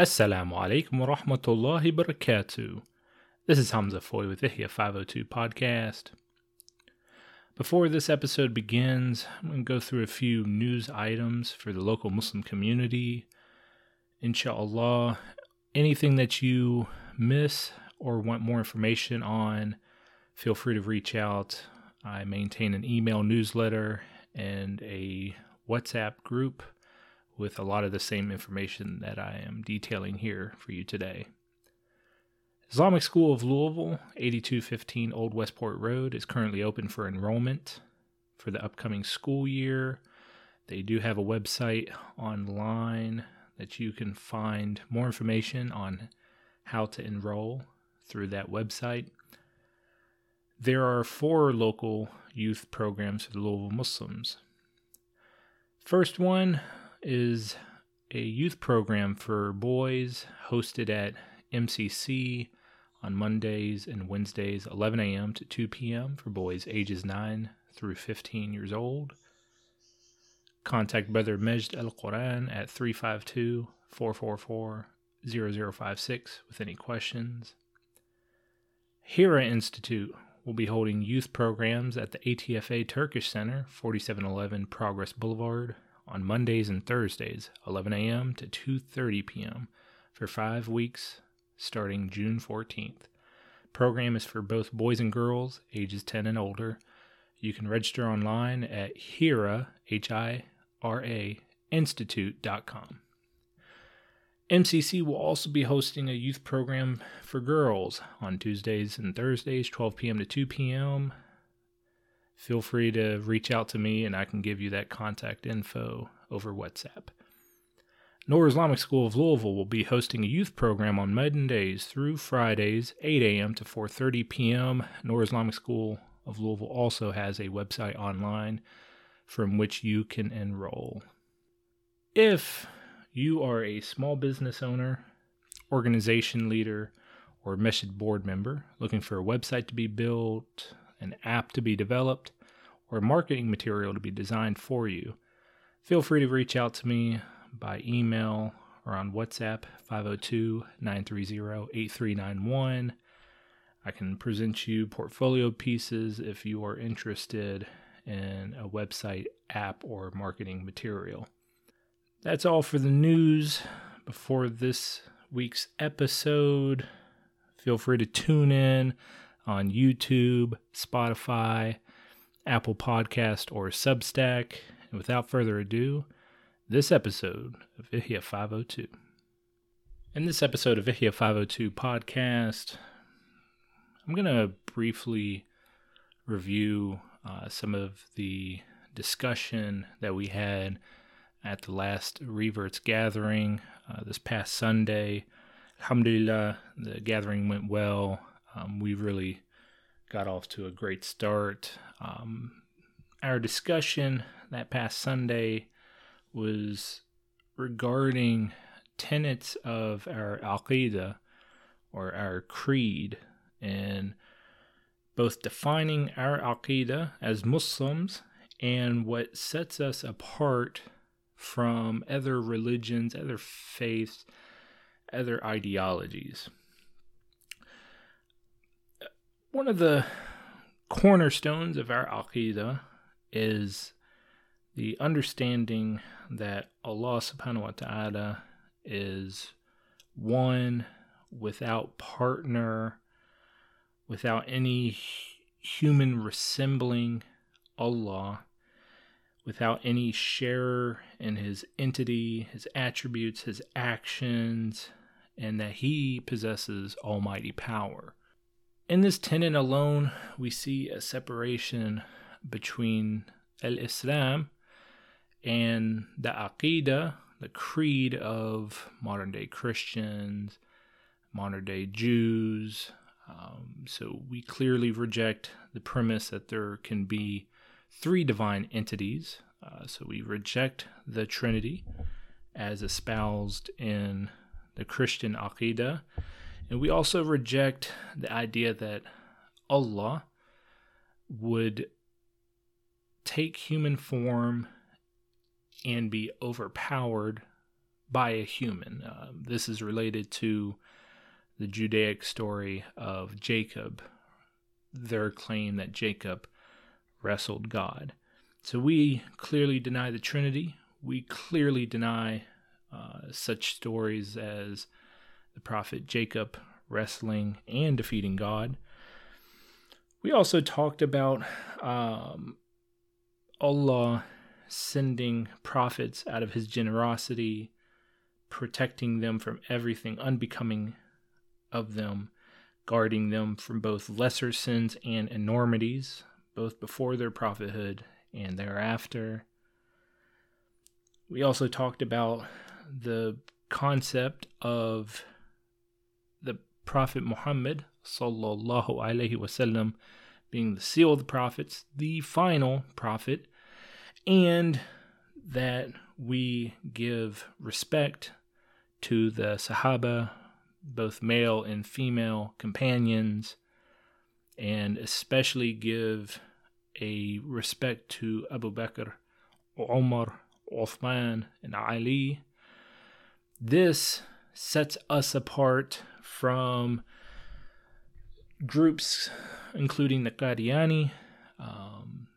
Assalamu alaikum wa rahmatullahi barakatuh. This is Hamza Foy with the Ihya 502 Podcast. Before this episode begins, I'm going to go through a few news items for the local Muslim community. Inshallah, anything that you miss or want more information on, feel free to reach out. I maintain an email newsletter and a WhatsApp group with a lot of the same information that I am detailing here for you today. Islamic School of Louisville, 8215 Old Westport Road, is currently open for enrollment for the upcoming school year. They do have a website online that you can find more information on how to enroll through that website. There are four local youth programs for the Louisville Muslims. First one is a youth program for boys hosted at MCC on Mondays and Wednesdays, 11 a.m. to 2 p.m. for boys ages 9 through 15 years old. Contact Brother Majd Al Quran at 352 444 0056 with any questions. Hira Institute will be holding youth programs at the ATFA Turkish Center, 4711 Progress Boulevard, on Mondays and Thursdays, 11 a.m. to 2:30 p.m. for 5 weeks starting June 14th. Program is for both boys and girls ages 10 and older. You can register online at HIRA, H I R A, institute.com. MCC will also be hosting a youth program for girls on Tuesdays and Thursdays, 12 p.m. to 2 p.m feel free to reach out to me and I can give you that contact info over WhatsApp. Nur Islamic School of Louisville will be hosting a youth program on Mondays through Fridays, 8 a.m. to 4:30 p.m. Nur Islamic School of Louisville also has a website online from which you can enroll. If you are a small business owner, organization leader, or masjid board member looking for a website to be built, an app to be developed, or marketing material to be designed for you, feel free to reach out to me by email or on WhatsApp 502 930 8391. I can present you portfolio pieces if you are interested in a website, app, or marketing material. That's all for the news before this week's episode. Feel free to tune in on YouTube, Spotify, Apple Podcast, or Substack. And without further ado, this episode of Ihya 502. In this episode of Ihya 502 podcast, I'm going to briefly review uh, some of the discussion that we had at the last Reverts gathering uh, this past Sunday. Alhamdulillah, the gathering went well. Um, we really got off to a great start. Um, our discussion that past Sunday was regarding tenets of our Al Aqidah or our creed and both defining our Al Aqidah as Muslims and what sets us apart from other religions, other faiths, other ideologies one of the cornerstones of our Aqidah is the understanding that Allah subhanahu wa ta'ala is one without partner, without any human resembling Allah, without any sharer in his entity, his attributes, his actions, and that he possesses almighty power. In this tenet alone, we see a separation between Al Islam and the Aqidah, the creed of modern day Christians, modern day Jews. Um, so we clearly reject the premise that there can be three divine entities. Uh, so we reject the Trinity as espoused in the Christian Aqidah. And we also reject the idea that Allah would take human form and be overpowered by a human. Uh, this is related to the Judaic story of Jacob, their claim that Jacob wrestled God. So we clearly deny the Trinity. We clearly deny uh, such stories as the prophet Jacob wrestling and defeating God. We also talked about um, Allah sending prophets out of his generosity, protecting them from everything unbecoming of them, guarding them from both lesser sins and enormities, both before their prophethood and thereafter. We also talked about the concept of Prophet Muhammad sallallahu alaihi wasallam being the seal of the prophets, the final prophet, and that we give respect to the Sahaba, both male and female companions, and especially give a respect to Abu Bakr, Umar, Uthman, and Ali. This sets us apart from groups including the Qadiani, um,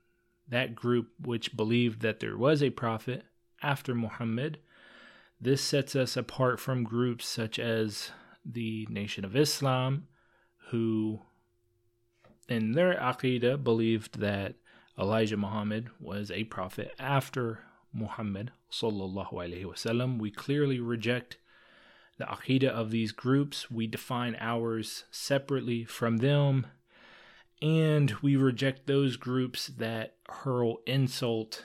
that group which believed that there was a prophet after Muhammad. This sets us apart from groups such as the Nation of Islam, who in their Aqidah believed that Elijah Muhammad was a prophet after Muhammad. We clearly reject the Aqidah of these groups. We define ours separately from them. And we reject those groups that hurl insult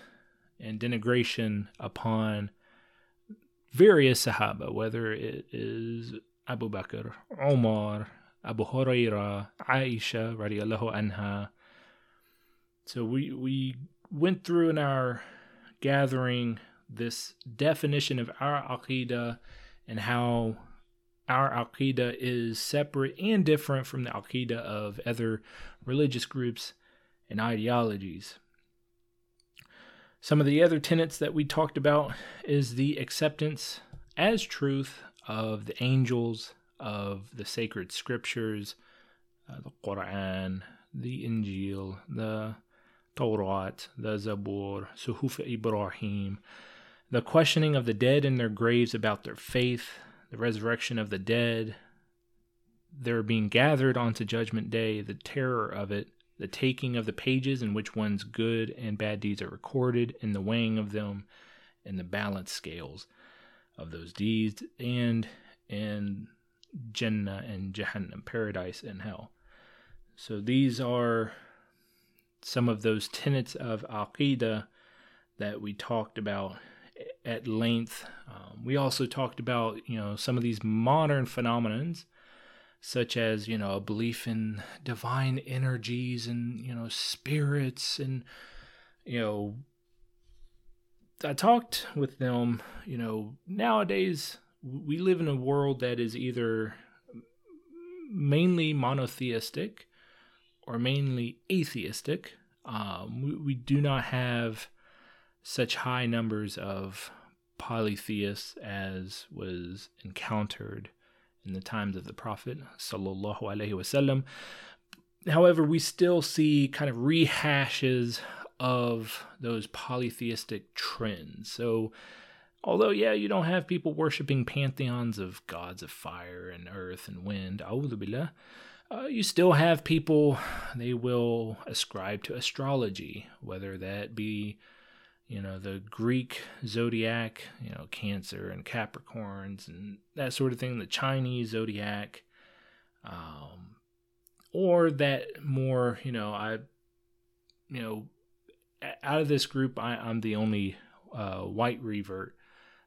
and denigration upon various Sahaba, whether it is Abu Bakr, Umar, Abu Huraira, Aisha, radiallahu anha. So we, we went through in our gathering this definition of our Aqidah and how our Aqidah is separate and different from the Aqidah of other religious groups and ideologies. Some of the other tenets that we talked about is the acceptance as truth of the angels, of the sacred scriptures, uh, the Quran, the Injil, the Torah, the Zabur, Suhuf Ibrahim, the questioning of the dead in their graves about their faith, the resurrection of the dead, their being gathered onto Judgment Day, the terror of it, the taking of the pages in which one's good and bad deeds are recorded, and the weighing of them, and the balance scales of those deeds, and in Jannah and Jahannam, paradise and hell. So these are some of those tenets of Aqidah that we talked about at length. Um, we also talked about, you know, some of these modern phenomenons, such as, you know, a belief in divine energies and, you know, spirits and, you know, I talked with them, you know, nowadays we live in a world that is either mainly monotheistic or mainly atheistic. Um, we, we do not have such high numbers of polytheists as was encountered in the times of the Prophet sallallahu alaihi wasallam. However, we still see kind of rehashes of those polytheistic trends. So, although yeah, you don't have people worshiping pantheons of gods of fire and earth and wind, billah, uh, you still have people they will ascribe to astrology, whether that be you know, the Greek zodiac, you know, Cancer and Capricorns and that sort of thing, the Chinese zodiac, um, or that more, you know, I, you know, out of this group, I, I'm the only uh, white revert.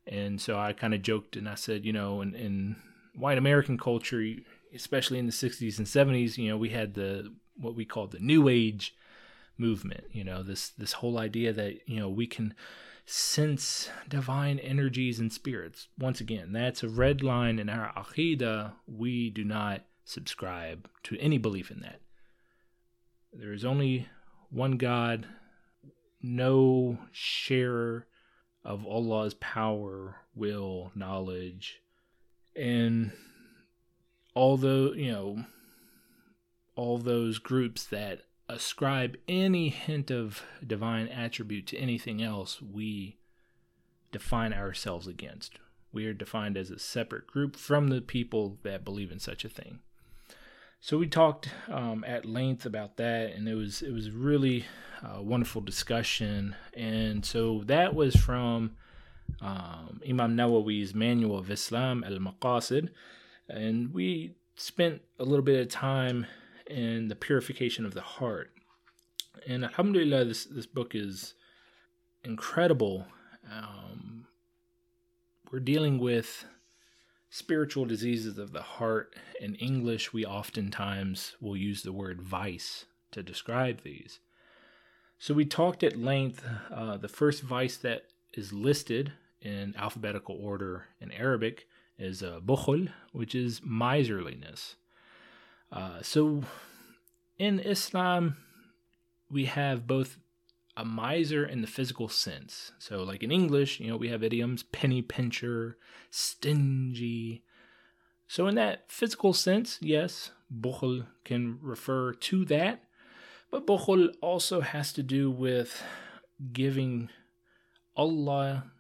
And so I kind of joked and I said, you know, in, in white American culture, especially in the 60s and 70s, you know, we had the what we called the New Age movement you know this this whole idea that you know we can sense divine energies and spirits. Once again that's a red line in our aqidah. We do not subscribe to any belief in that. There is only one god no sharer of Allah's power, will, knowledge, and although, you know, all those groups that ascribe any hint of divine attribute to anything else, we define ourselves against. We are defined as a separate group from the people that believe in such a thing. So we talked um, at length about that, and it was it was really a wonderful discussion. And so that was from um, Imam Nawawi's Manual of Islam al Maqasid, and we spent a little bit of time in the purification of the heart. And Alhamdulillah, this this book is incredible. Um, we're dealing with spiritual diseases of the heart. In English, we oftentimes will use the word vice to describe these. So we talked at length. Uh, the first vice that is listed in alphabetical order in Arabic is uh, bukhul, which is miserliness. Uh, so in Islam, we have both a miser in the physical sense. So, like in English, you know, we have idioms penny pincher, stingy. So, in that physical sense, yes, bukhul can refer to that. But bukhul also has to do with giving Allah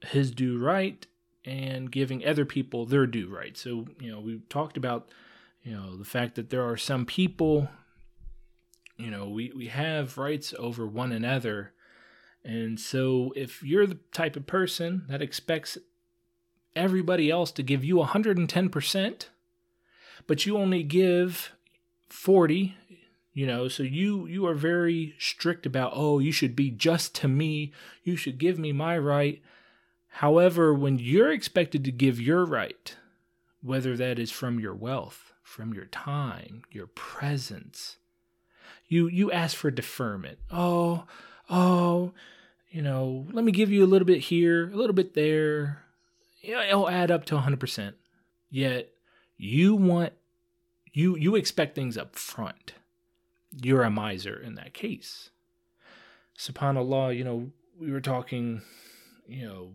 his due right and giving other people their due right. So, you know, we talked about, you know, the fact that there are some people you know, we, we have rights over one another. And so if you're the type of person that expects everybody else to give you 110%, but you only give 40, you know, so you you are very strict about, "Oh, you should be just to me. You should give me my right." However, when you're expected to give your right, whether that is from your wealth, from your time, your presence, you you ask for deferment. Oh, oh, you know, let me give you a little bit here, a little bit there. Yeah, it'll add up to 100%. Yet you want you you expect things up front. You're a miser in that case. Subhanallah, you know, we were talking, you know,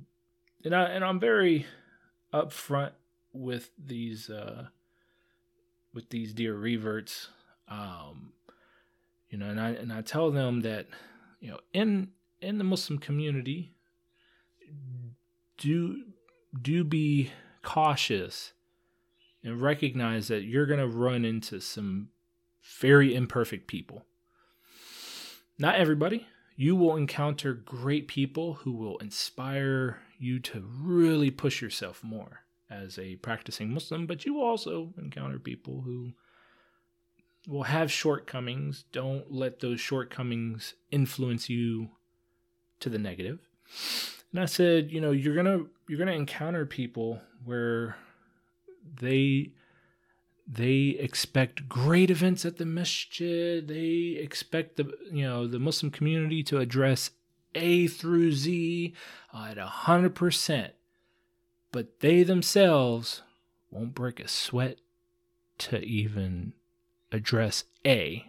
and I and I'm very upfront with these uh with these dear reverts. Um you know and i and i tell them that you know in in the muslim community do do be cautious and recognize that you're going to run into some very imperfect people not everybody you will encounter great people who will inspire you to really push yourself more as a practicing muslim but you also encounter people who will have shortcomings. Don't let those shortcomings influence you to the negative. And I said, you know, you're gonna you're gonna encounter people where they they expect great events at the masjid. They expect the you know the Muslim community to address A through Z at a hundred percent, but they themselves won't break a sweat to even address A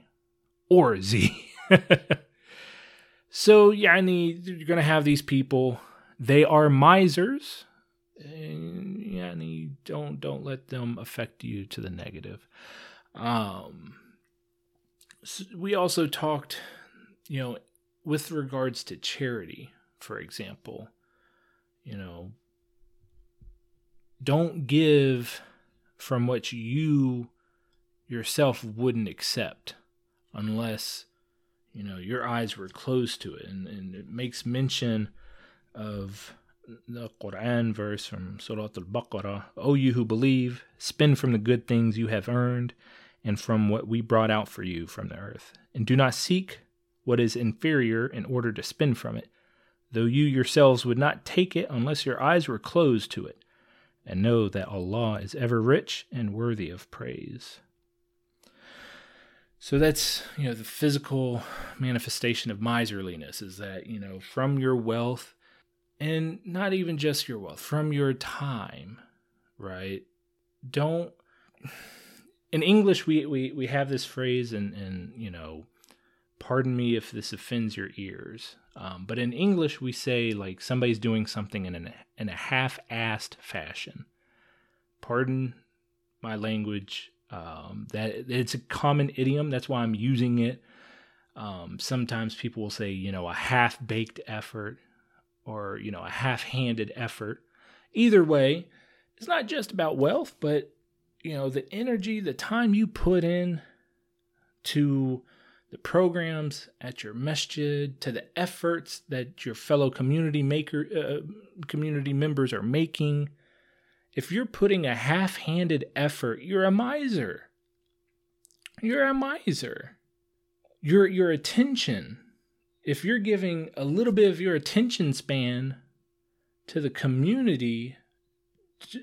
or Z. so, yeah, yani, you're going to have these people. They are misers. And, yani, don't, don't let them affect you to the negative. Um, so we also talked, you know, with regards to charity, for example, you know, don't give from what you yourself wouldn't accept unless you know your eyes were closed to it. And, and it makes mention of the Quran verse from Surah Al-Baqarah O you who believe spend from the good things you have earned and from what we brought out for you from the earth. And do not seek what is inferior in order to spend from it though you yourselves would not take it unless your eyes were closed to it and know that Allah is ever rich and worthy of praise so that's, you know, the physical manifestation of miserliness is that, you know, from your wealth and not even just your wealth, from your time, right? Don't in English we we, we have this phrase and and you know pardon me if this offends your ears. Um, but in English, we say like somebody's doing something in, an, in a half assed fashion. Pardon my language. Um, that it's a common idiom. That's why I'm using it. Um, sometimes people will say, you know, a half baked effort or, you know, a half handed effort. Either way, it's not just about wealth, but, you know, the energy, the time you put in to the programs at your masjid, to the efforts that your fellow community maker uh, community members are making. If you're putting a half-handed effort, you're a miser. You're a miser. Your your attention, if you're giving a little bit of your attention span to the community,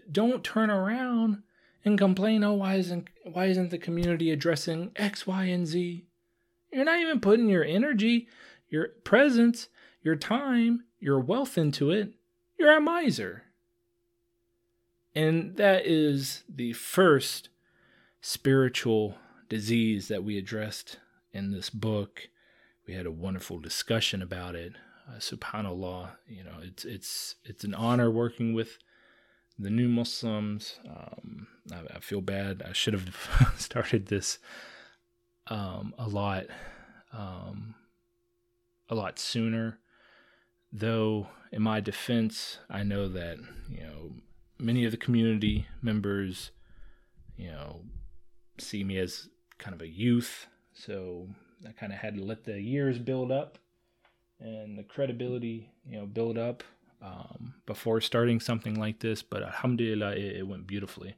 don't turn around and complain, "Oh, why isn't why isn't the community addressing X, Y, and Z?" You're not even putting your energy, your presence, your time, your wealth into it. You're a miser. And that is the first spiritual disease that we addressed in this book. We had a wonderful discussion about it. Uh, subhanallah, you know, it's it's it's an honor working with the new Muslims. Um, I, I, feel bad. I should have started this um, a lot um, a lot sooner. Though, in my defense, I know that you know many of the community members, you know, see me as kind of a youth, so I kind of had to let the years build up and the credibility, you know, build up um, before starting something like this. But alhamdulillah, it, it went beautifully.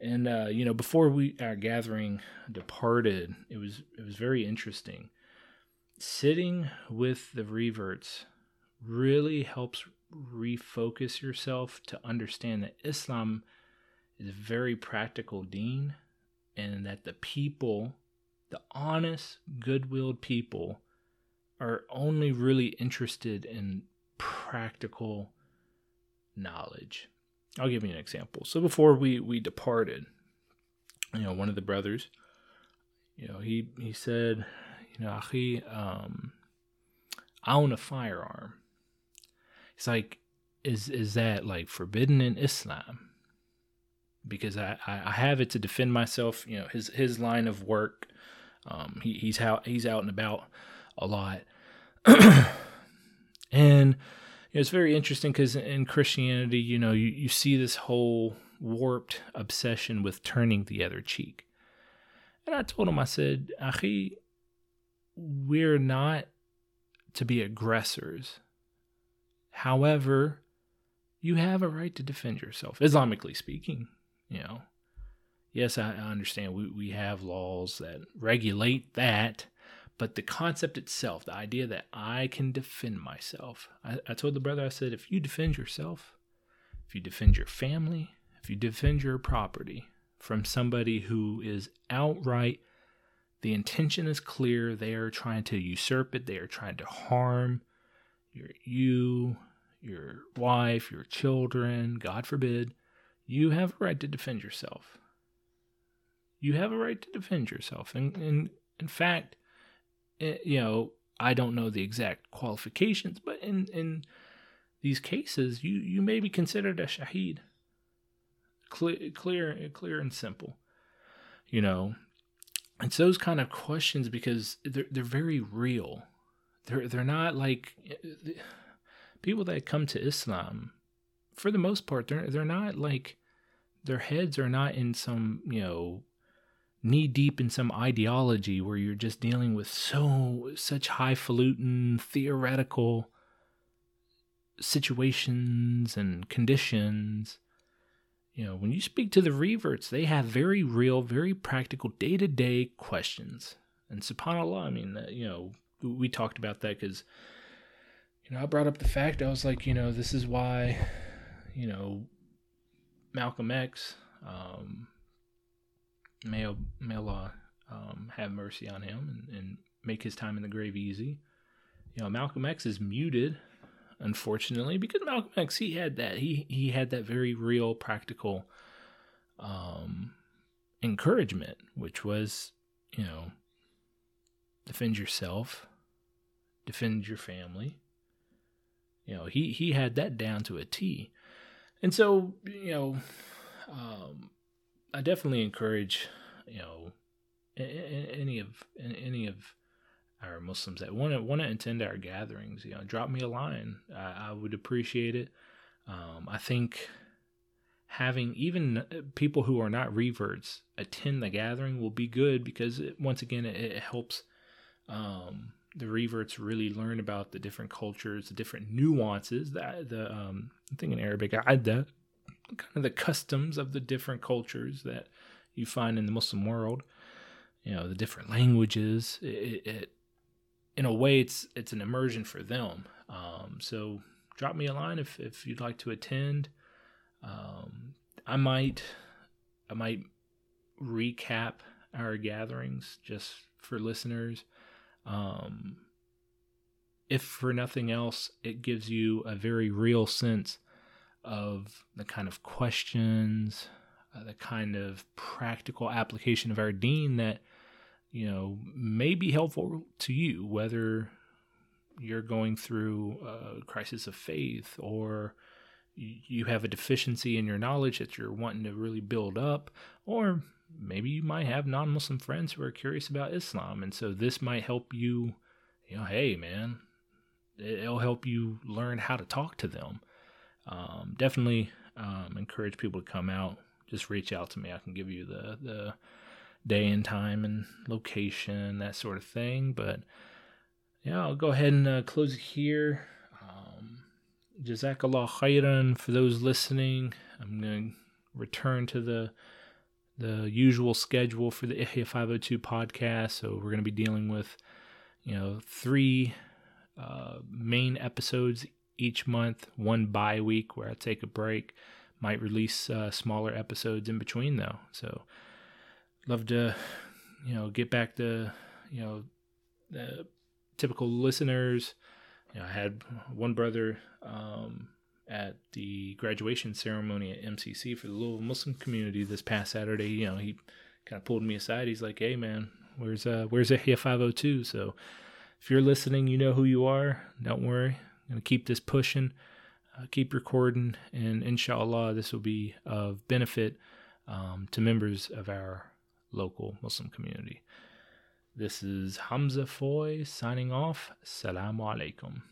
And uh, you know, before we our gathering departed, it was it was very interesting. Sitting with the reverts really helps refocus yourself to understand that Islam is a very practical deen and that the people, the honest, good-willed people are only really interested in practical knowledge. I'll give you an example. So before we we departed, you know, one of the brothers, you know, he he said, you know, Achi, um, I own a firearm. It's like, is is that like forbidden in Islam? Because I, I have it to defend myself. You know, his his line of work, um, he, he's out he's out and about a lot, and it's very interesting because in Christianity, you know, you, you see this whole warped obsession with turning the other cheek. And I told him, I said, Achi, we're not to be aggressors. However, you have a right to defend yourself, Islamically speaking, you know. Yes, I understand we, we have laws that regulate that, but the concept itself, the idea that I can defend myself, I, I told the brother, I said, if you defend yourself, if you defend your family, if you defend your property from somebody who is outright, the intention is clear, they are trying to usurp it, they are trying to harm your, you, your wife, your children, God forbid, you have a right to defend yourself. You have a right to defend yourself. And, and in fact, you know, I don't know the exact qualifications, but in in these cases, you you may be considered a shaheed. Clear, clear, clear, and simple. You know, it's those kind of questions because they're they're very real. They're they're not like eh, people that come to Islam. For the most part, they're they're not like their heads are not in some you know knee deep in some ideology where you're just dealing with so such highfalutin theoretical situations and conditions. You know when you speak to the reverts they have very real very practical day-to-day questions. And subhanallah i mean uh, you know we talked about that because you know i brought up the fact i was like you know this is why you know malcolm x um, may, may Allah um, have mercy on him and, and make his time in the grave easy. You know, Malcolm X is muted, unfortunately, because Malcolm X he had that he he had that very real, practical um, encouragement, which was you know defend yourself, defend your family. You know, he he had that down to a T. And so, you know, um, I definitely encourage, you know, any of any of our Muslims that want to want to attend our gatherings, you know, drop me a line. I, I would appreciate it. Um, I think having even people who are not reverts attend the gathering will be good because it, once again it, it helps um, the reverts really learn about the different cultures, the different nuances that the um, I think in Arabic adda, kind of the customs of the different cultures that you find in the Muslim world. You know the different languages. It, it in a way it's it's an immersion for them. Um, so drop me a line if if you'd like to attend. Um, I might I might recap our gatherings just for listeners. Um, if for nothing else, it gives you a very real sense of the kind of questions, uh, the kind of practical application of our deen that you know may be helpful to you, whether you're going through a crisis of faith or you have a deficiency in your knowledge that you're wanting to really build up, or maybe you might have non Muslim friends who are curious about Islam. And so this might help you, you know, hey, man, it'll help you learn how to talk to them. Um, definitely um, encourage people to come out. Just reach out to me. I can give you the, the day and time and location, that sort of thing. But yeah, I'll go ahead and uh, close it here. Jazakallah khairan for those listening. I'm going to return to the the usual schedule for the Ihya 502 podcast. So we're going to be dealing with, you know, three uh, main episodes each month, one bye week where I take a break. Might release uh, smaller episodes in between though. So love to, you know, get back to, you know, the typical listeners you know, I had one brother um, at the graduation ceremony at MCC for the Louisville Muslim community this past Saturday. You know, he kind of pulled me aside. He's like, "Hey, man, where's uh, where's Ihya 502?" So if you're listening, you know who you are. Don't worry. I'm gonna keep this pushing. Uh, keep recording, and inshallah, this will be of benefit um, to members of our local Muslim community. This is Hamza Foy signing off. Assalamu alaikum.